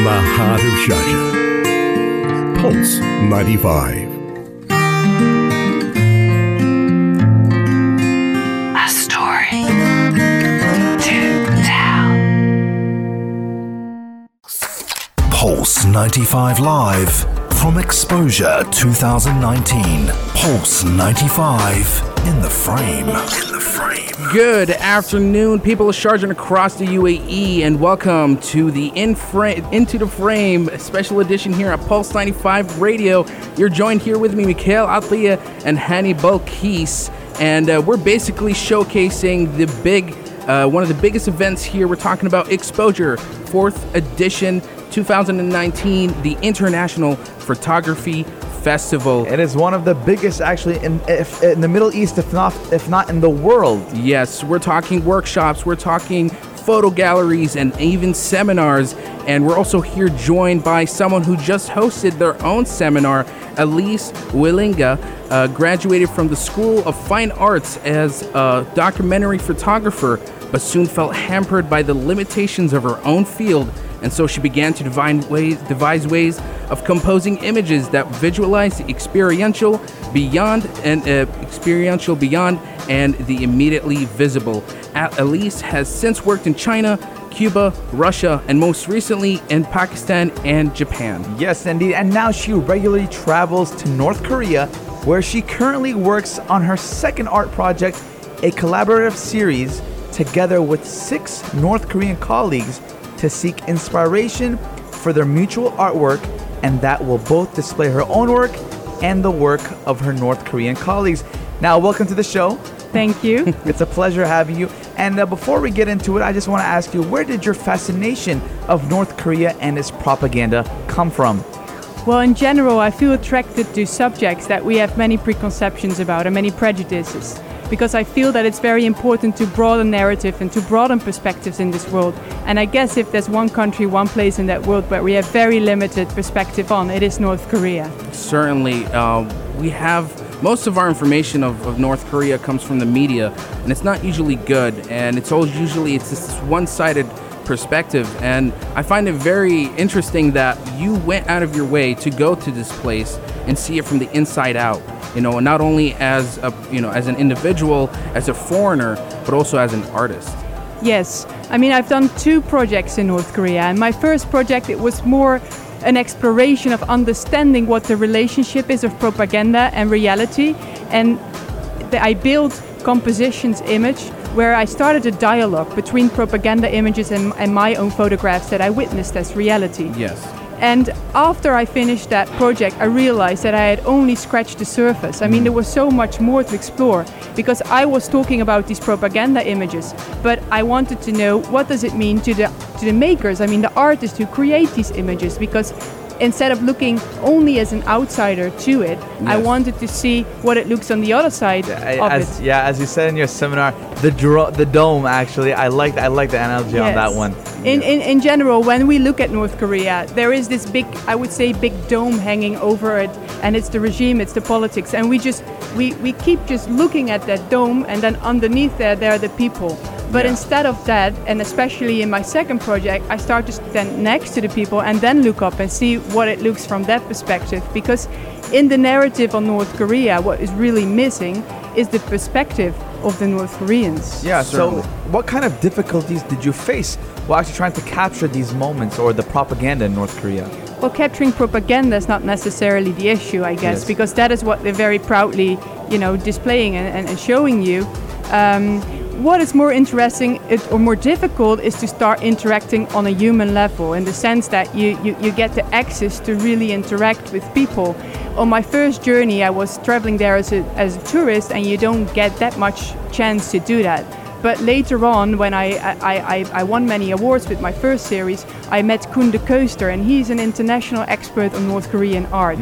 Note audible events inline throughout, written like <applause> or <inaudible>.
from the heart of Sharjah. Pulse 95. A story to tell. Pulse 95 Live from Xposure 2019. Pulse 95 in the frame. Good afternoon, people of Sharjah across the UAE, and welcome to the In Into the Frame special edition here at Pulse 95 Radio. You're joined here with me, Mikhail Atliya and Hani Balkis, and uh, we're basically showcasing the big, uh, one of the biggest events here. We're talking about Xposure, fourth edition, 2019, the International Photography Festival. It is one of the biggest, actually, in if, in the Middle East, if not if not in the world. Yes, we're talking workshops, we're talking photo galleries, and even seminars. And we're also here joined by someone who just hosted their own seminar, Elise Wielinga, uh, graduated from the School of Fine Arts as a documentary photographer, but soon felt hampered by the limitations of her own field. And so she began to divine ways, devise ways of composing images that visualize the experiential beyond and uh, experiential beyond and the immediately visible. Elise has since worked in China, Cuba, Russia, and most recently in Pakistan and Japan. Yes, indeed. And now she regularly travels to North Korea, where she currently works on her second art project, a collaborative series together with six North Korean colleagues to seek inspiration for their mutual artwork, and that will both display her own work and the work of her North Korean colleagues. Now, welcome to the show. Thank you. <laughs> It's a pleasure having you. And uh, before we get into it, I just want to ask you where did your fascination of North Korea and its propaganda come from? well, in general, I feel attracted to subjects that we have many preconceptions about and many prejudices. Because I feel that it's very important to broaden narrative and to broaden perspectives in this world. And I guess if there's one country, one place in that world where we have very limited perspective on, it is North Korea. Certainly, uh, we have most of our information of, of North Korea comes from the media, and it's not usually good. And it's all usually it's this one-sided perspective. And I find it very interesting that you went out of your way to go to this place and see it from the inside out. You know, not only as a you know as an individual, as a foreigner, but also as an artist. Yes, I mean I've done two projects in North Korea, and my first project it was more an exploration of understanding what the relationship is of propaganda and reality, and the, I built compositions image where I started a dialogue between propaganda images and, and my own photographs that I witnessed as reality. Yes. And after I finished that project, I realized that I had only scratched the surface. I mean, mm. there was so much more to explore because I was talking about these propaganda images, but I wanted to know what does it mean to the to the makers. I mean, the artists who create these images because instead of looking only as an outsider to it, I wanted to see what it looks on the other side of As, it. yeah, as you said in your seminar, the dro- the dome actually. I like I like the analogy on that one. In, in, in general, when we look at North Korea, there is this big, I would say, big dome hanging over it, and it's the regime, it's the politics, and we just we, we keep just looking at that dome, and then underneath there, there are the people. But Yeah. instead of that, and especially in my second project, I start to stand next to the people and then look up and see what it looks from that perspective. Because in the narrative on North Korea, what is really missing is the perspective of the North Koreans. Yeah. Certainly. So, what kind of difficulties did you face while actually trying to capture these moments or the propaganda in North Korea? Well, capturing propaganda is not necessarily the issue, I guess, Yes. because that is what they're very proudly, you know, displaying and, and, and showing you. Um, what is more interesting or more difficult is to start interacting on a human level in the sense that you, you, you get the access to really interact with people. On my first journey, I was traveling there as a, as a tourist, and you don't get that much chance to do that. But later on, when I, I, I, I won many awards with my first series, I met Koen de Ceuster, and he's an international expert on North Korean art.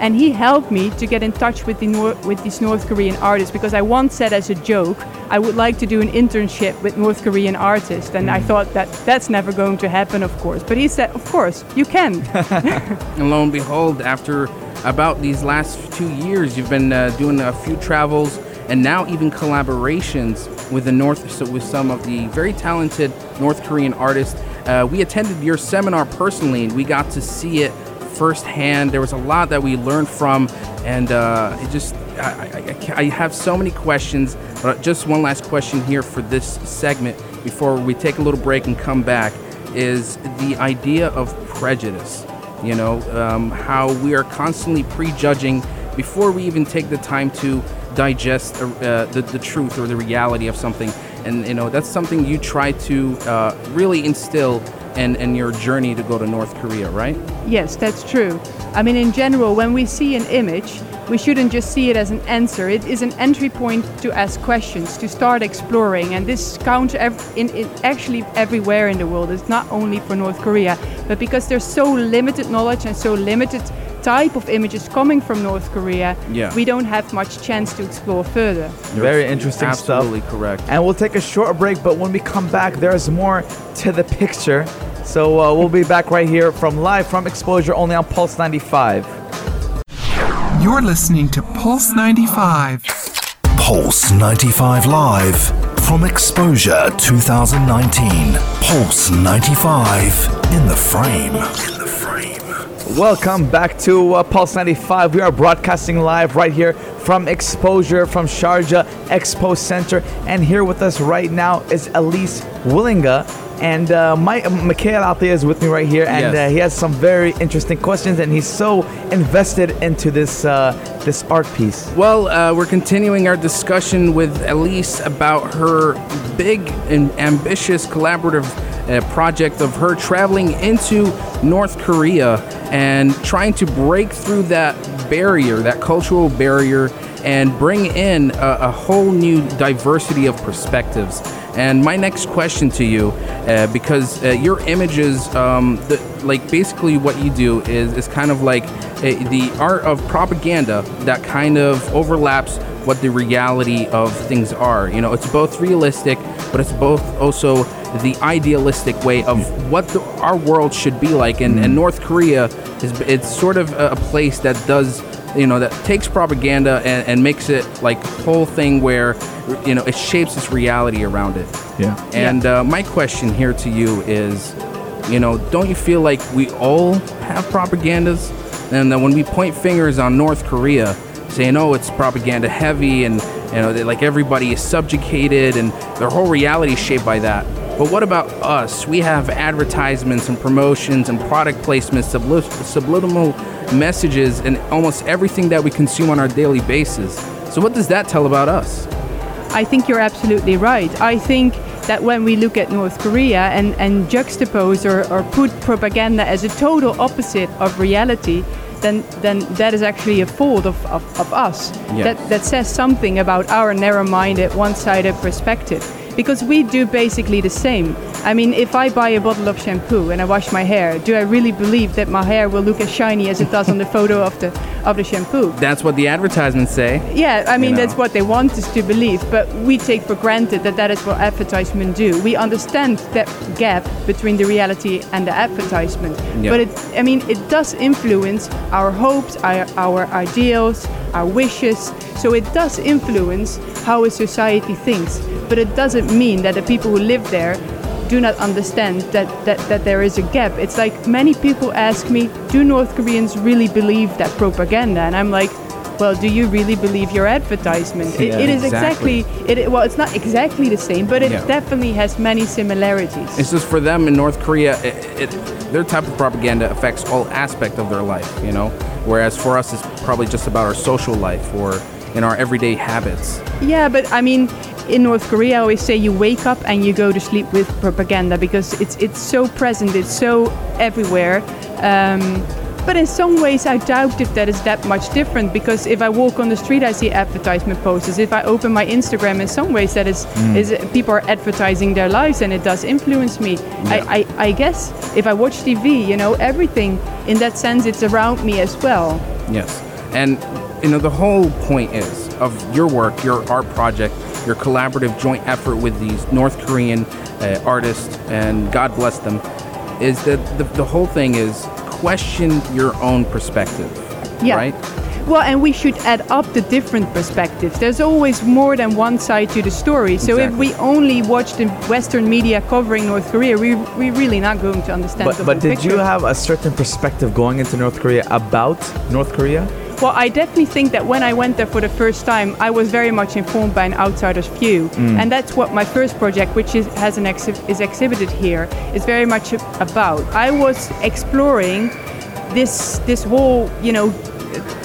And he helped me to get in touch with, the Nor- with these North Korean artists because I once said as a joke, I would like to do an internship with North Korean artists. And I thought that that's never going to happen, of course. But he said, of course, you can. <laughs> And lo and behold, after about these last two years, you've been uh, doing a few travels and now even collaborations with the North, so with some of the very talented North Korean artists. uh, we attended your seminar personally, and we got to see it firsthand. There was a lot that we learned from, and uh, it just I, I, I have so many questions. But just one last question here for this segment before we take a little break and come back is the idea of prejudice. You know, um, how we are constantly prejudging before we even take the time to digest uh, the, the truth or the reality of something. And, you know, that's something you try to uh, really instill in, in your journey to go to North Korea, right? Yes, that's true. I mean, in general, when we see an image, we shouldn't just see it as an answer. It is an entry point to ask questions, to start exploring, and this counts ev- in, in actually everywhere in the world. It's not only for North Korea, but because there's so limited knowledge and so limited type of images coming from North Korea, Yeah. we don't have much chance to explore further. Very interesting Absolutely stuff. correct. And we'll take a short break, but when we come back, there's more to the picture. So uh, we'll be back right here from live from Xposure only on Pulse 95. You're listening to Pulse 95. Pulse 95 Live from Xposure 2019. Pulse 95 in the frame. Welcome back to uh, Pulse 95. We are broadcasting live right here from Xposure from Sharjah Expo Center. And here with us right now is Elise Wielinga. And uh, my, Mikhail out there is with me right here, and Yes. uh, he has some very interesting questions, and he's so invested into this uh, this art piece. Well, uh, we're continuing our discussion with Elise about her big and ambitious collaborative uh, project of her traveling into North Korea and trying to break through that barrier, that cultural barrier, and bring in a, a whole new diversity of perspectives. And my next question to you, uh, because uh, your images, um, the, like basically what you do is, is kind of like uh, the art of propaganda that kind of overlaps what the reality of things are. You know, it's both realistic, but it's both also the idealistic way of what the, our world should be like. And, and North Korea is it's sort of a, a place that does you know that takes propaganda and, and makes it like a whole thing where you know it shapes its reality around it. Yeah. and uh, my question here to you is you know don't you feel like we all have propagandas? And that when we point fingers on north korea saying oh it's propaganda heavy and you know that like everybody is subjugated and their whole reality is shaped by that but what about us? We have advertisements and promotions and product placements, subli- subliminal messages, and almost everything that we consume on our daily basis. So, what does that tell about us? I think you're absolutely right. I think that when we look at North Korea and, and juxtapose or, or put propaganda as a total opposite of reality, then, then that is actually a fault of, of, of us. Yeah. That, that says something about our narrow minded, one sided perspective. Because we do basically the same. I mean, if I buy a bottle of shampoo and I wash my hair, do I really believe that my hair will look as shiny as it does on the <laughs> photo of the, of the shampoo? That's what the advertisements say. Yeah, I mean know. that's what they want us to believe, but we take for granted that that is what advertisements do. We understand that gap between the reality and the advertisement, Yeah. but it, I mean, it does influence our hopes, our, our ideals, our wishes. So it does influence how a society thinks, but it doesn't mean that the people who live there do not understand that, that, that there is a gap. It's like many people ask me, do North Koreans really believe that propaganda? And I'm like, well, do you really believe your advertisement? It- Yeah, it is exactly. exactly, it, well, it's not exactly the same, but it Yeah. definitely has many similarities. It's just for them in North Korea, it, their type of propaganda affects all aspect of their life, you know. Whereas for us, it's probably just about our social life or in our everyday habits. Yeah, but I mean, in North Korea, I always say you wake up and you go to sleep with propaganda because it's it's so present, it's so everywhere. Um, but in some ways, I doubt if that is that much different because if I walk on the street, I see advertisement posters. If I open my Instagram, in some ways, that is, is people are advertising their lives and it does influence me. I, I, I guess if I watch TV, you know, everything in that sense, it's around me as well. Yes. And you know the whole point is of your work, your art project, your collaborative joint effort with these North Korean uh, artists, and God bless them, is that the, the whole thing is question your own perspective, Yeah. right? Well, and we should add up the different perspectives. There's always more than one side to the story. So if we only watch the Western media covering North Korea, we we're really not going to understand But the but whole did you have a certain perspective going into North Korea about North Korea? Well, I definitely think that when I went there for the first time, I was very much informed by an outsider's view, Mm. and that's what my first project, which is has an exhi- is exhibited here, is very much about. I was exploring this this whole you know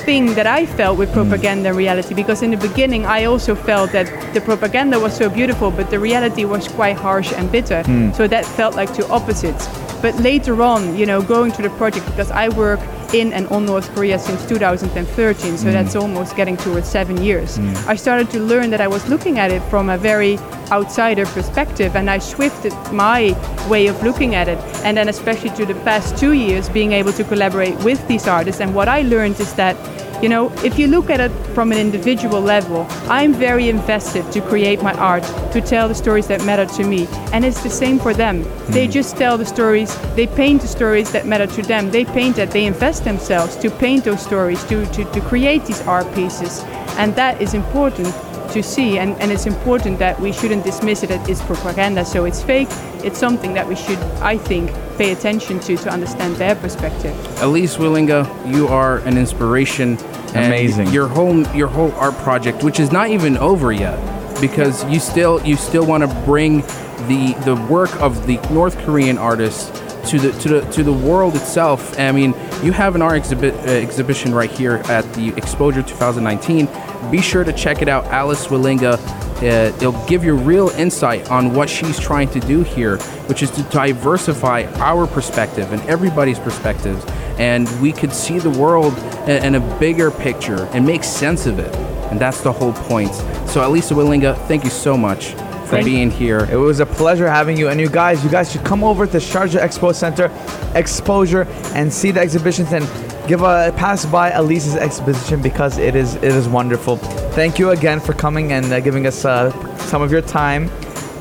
thing that I felt with propaganda and reality because in the beginning I also felt that the propaganda was so beautiful but the reality was quite harsh and bitter. So that felt like two opposites. But later on you know going to the project because I work in and on North Korea since 2013 so mm. that's almost getting towards seven years. Mm. I started to learn that I was looking at it from a very outsider perspective and I shifted my way of looking at it. And then especially to the past two years being able to collaborate with these artists and what I learned is that you know if you look at it from an individual level I'm very invested to create my art to tell the stories that matter to me. And it's the same for them. They hmm. just tell the stories they paint the stories that matter to them. They paint that they invest themselves to paint those stories to, to, to create these art pieces. And that is important to see and, and it's important that we shouldn't dismiss it as propaganda so it's fake it's something that we should i think pay attention to to understand their perspective Elise Wielinga, you are an inspiration. Amazing. Your whole your whole art project, which is not even over yet, because you still you still want to bring the the work of the North Korean artists to the to the to the world itself. I mean, you have an art exhibit uh, exhibition right here at the Xposure 2019. Be sure to check it out, Alice Wielinga. Uh, it'll give you real insight on what she's trying to do here, which is to diversify our perspective and everybody's perspectives, and we could see the world in, a bigger picture and make sense of it. And that's the whole point. So, Elisa Wielinga, thank you so much for Thank- being here. It was a pleasure having you. And you guys, you guys should come over to Sharjah Expo Center, Xposure, and see the exhibitions and give a pass by Elise's exhibition because it is it is wonderful. Thank you again for coming and uh, giving us uh, some of your time.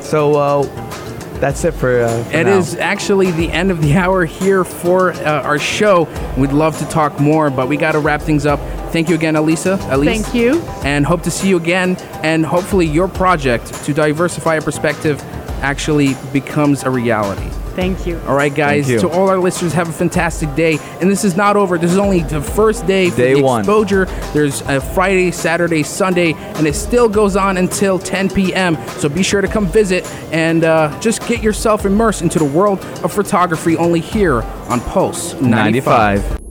So uh, that's it for. Uh, for It now. is actually the end of the <laughs> hour here for uh, our show. We'd love to talk more, but we got to wrap things up. Thank you again, Elisa. Elise. thank you And hope to see you again. And hopefully, your project to diversify a perspective actually becomes a reality. Thank you All right, guys. To all our listeners, have a fantastic day. And this is not over. This is only the first day for Day the one. exposure. There's a Friday, Saturday, Sunday, and it still goes on until 10 p.m. So be sure to come visit and uh, just get yourself immersed into the world of photography only here on Pulse 95. 95.